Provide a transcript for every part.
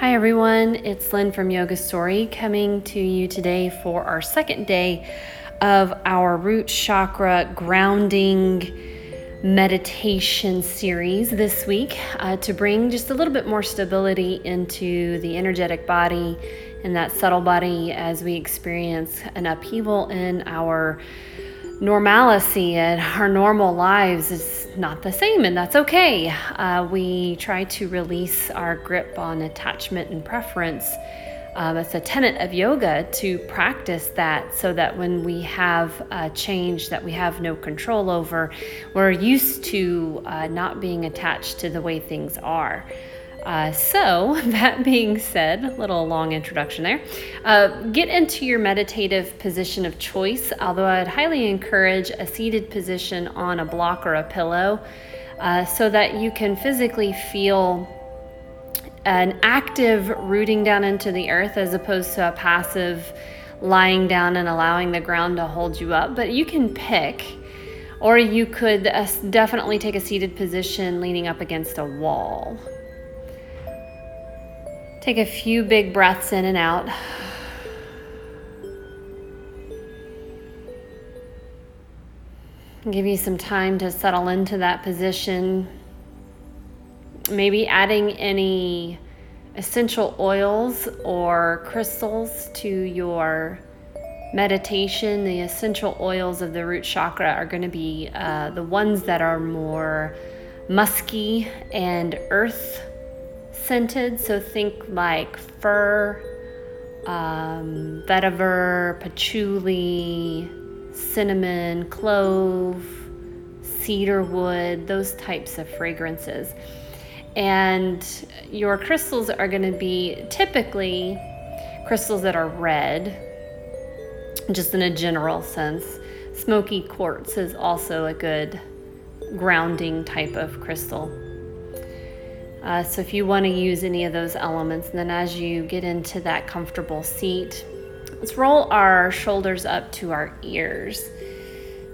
Hi, everyone. It's Lynn from Yoga Story coming to you today for our second day of our root chakra grounding meditation series this week uh, to bring just a little bit more stability into the energetic body and that subtle body as we experience an upheaval in our normalcy and our normal lives is not the same, and that's okay. Uh, we try to release our grip on attachment and preference. Um, it's a tenet of yoga to practice that so that when we have a change that we have no control over, we're used to uh, not being attached to the way things are. Uh, so, that being said, a little long introduction there. Uh, get into your meditative position of choice, although I'd highly encourage a seated position on a block or a pillow uh, so that you can physically feel an active rooting down into the earth as opposed to a passive lying down and allowing the ground to hold you up. But you can pick. Or you could uh, definitely take a seated position leaning up against a wall. Take a few big breaths in and out. Give you some time to settle into that position. Maybe adding any essential oils or crystals to your meditation. The essential oils of the root chakra are going to be uh, the ones that are more musky and earth scented, so think like fir, um, vetiver, patchouli, cinnamon, clove, cedar wood, those types of fragrances. And your crystals are going to be typically crystals that are red, just in a general sense. Smoky quartz is also a good grounding type of crystal. Uh, so if you want to use any of those elements, and then as you get into that comfortable seat, let's roll our shoulders up to our ears,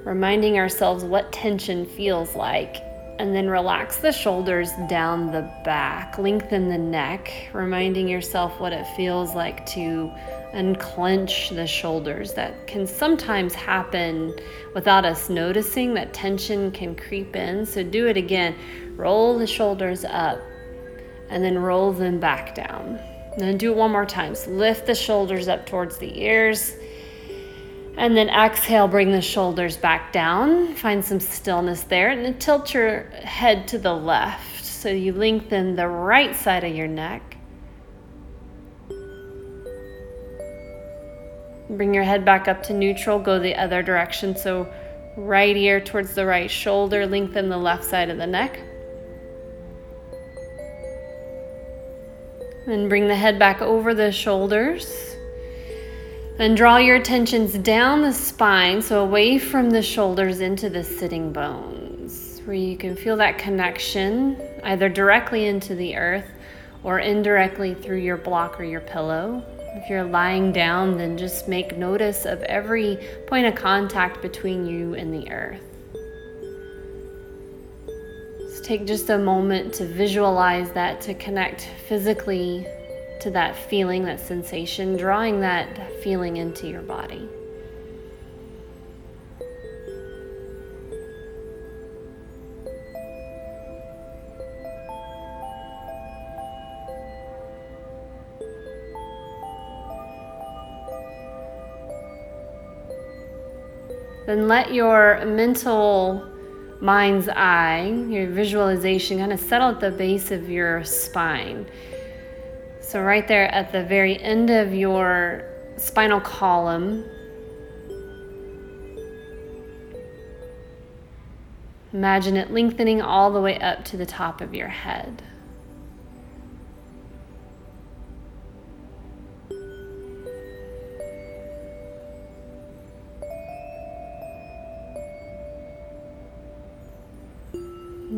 reminding ourselves what tension feels like. And then relax the shoulders down the back, lengthen the neck, reminding yourself what it feels like to unclench the shoulders. That can sometimes happen without us noticing, that tension can creep in. So do it again. Roll the shoulders up, and then roll them back down. And then do it one more time. So lift the shoulders up towards the ears. And then exhale, bring the shoulders back down. Find some stillness there. And then tilt your head to the left. So you lengthen the right side of your neck. Bring your head back up to neutral. Go the other direction. So right ear towards the right shoulder. Lengthen the left side of the neck. Then bring the head back over the shoulders. Then draw your attentions down the spine, so away from the shoulders into the sitting bones, where you can feel that connection either directly into the earth or indirectly through your block or your pillow. If you're lying down, then just make notice of every point of contact between you and the earth. Take just a moment to visualize that, to connect physically to that feeling, that sensation, drawing that feeling into your body. Then let your mental mind's eye, your visualization, kind of settle at the base of your spine. So, right there at the very end of your spinal column, imagine it lengthening all the way up to the top of your head.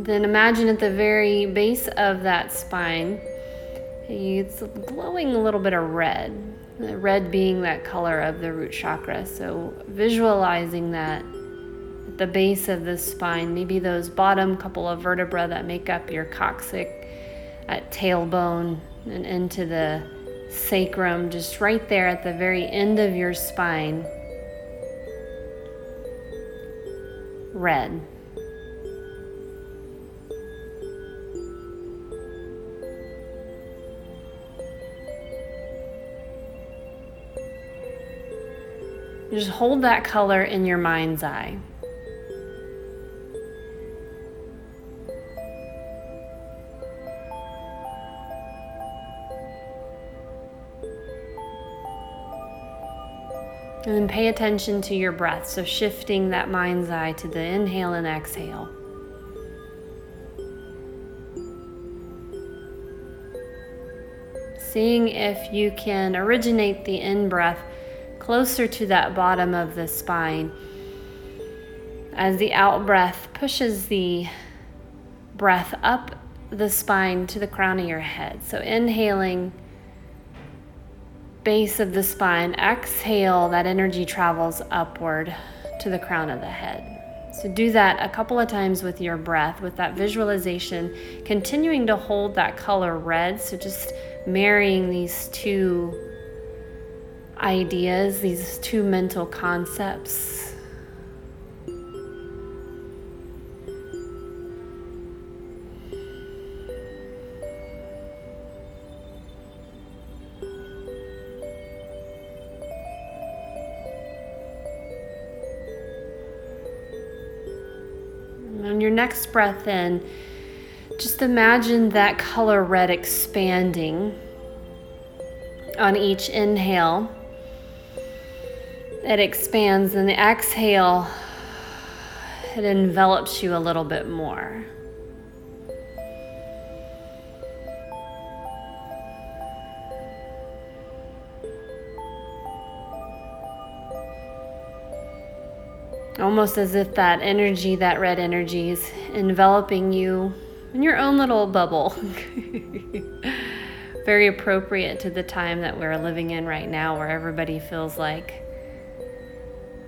Then imagine at the very base of that spine, it's glowing a little bit of red. The red being that color of the root chakra. So visualizing that at the base of the spine, maybe those bottom couple of vertebrae that make up your coccyx at tailbone and into the sacrum, just right there at the very end of your spine. Red. Just hold that color in your mind's eye. And then pay attention to your breath. So shifting that mind's eye to the inhale and exhale. Seeing if you can originate the in breath closer to that bottom of the spine as the out breath pushes the breath up the spine to the crown of your head. So inhaling base of the spine, exhale, that energy travels upward to the crown of the head. So do that a couple of times with your breath, with that visualization, continuing to hold that color red. So just marrying these two ideas, these two mental concepts On your next breath in, just imagine that color red expanding on each inhale. It expands, and the exhale, it envelops you a little bit more. almost as if that energy, that red energy, is enveloping you in your own little bubble. Very appropriate to the time that we're living in right now, where everybody feels like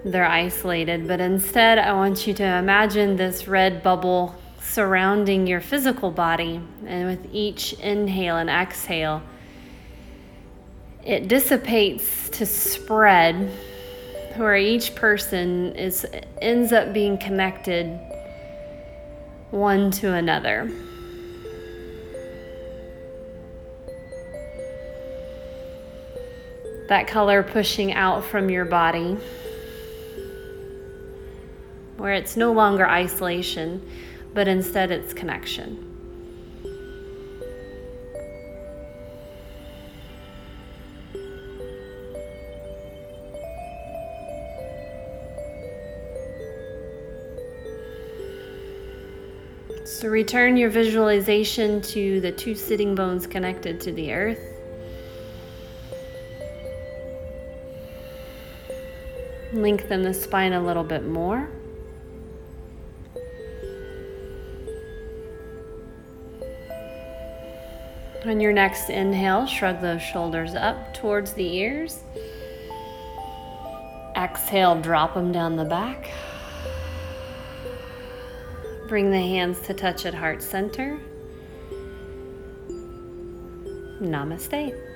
they're isolated. But instead, I want you to imagine this red bubble surrounding your physical body, and with each inhale and exhale, it dissipates to spread where each person is ends up being connected one to another. That color pushing out from your body, where it's no longer isolation, but instead it's connection. So return your visualization to the two sitting bones connected to the earth. Lengthen the spine a little bit more. On your next inhale, shrug those shoulders up towards the ears. Exhale, drop them down the back. Bring the hands to touch at heart center. Namaste.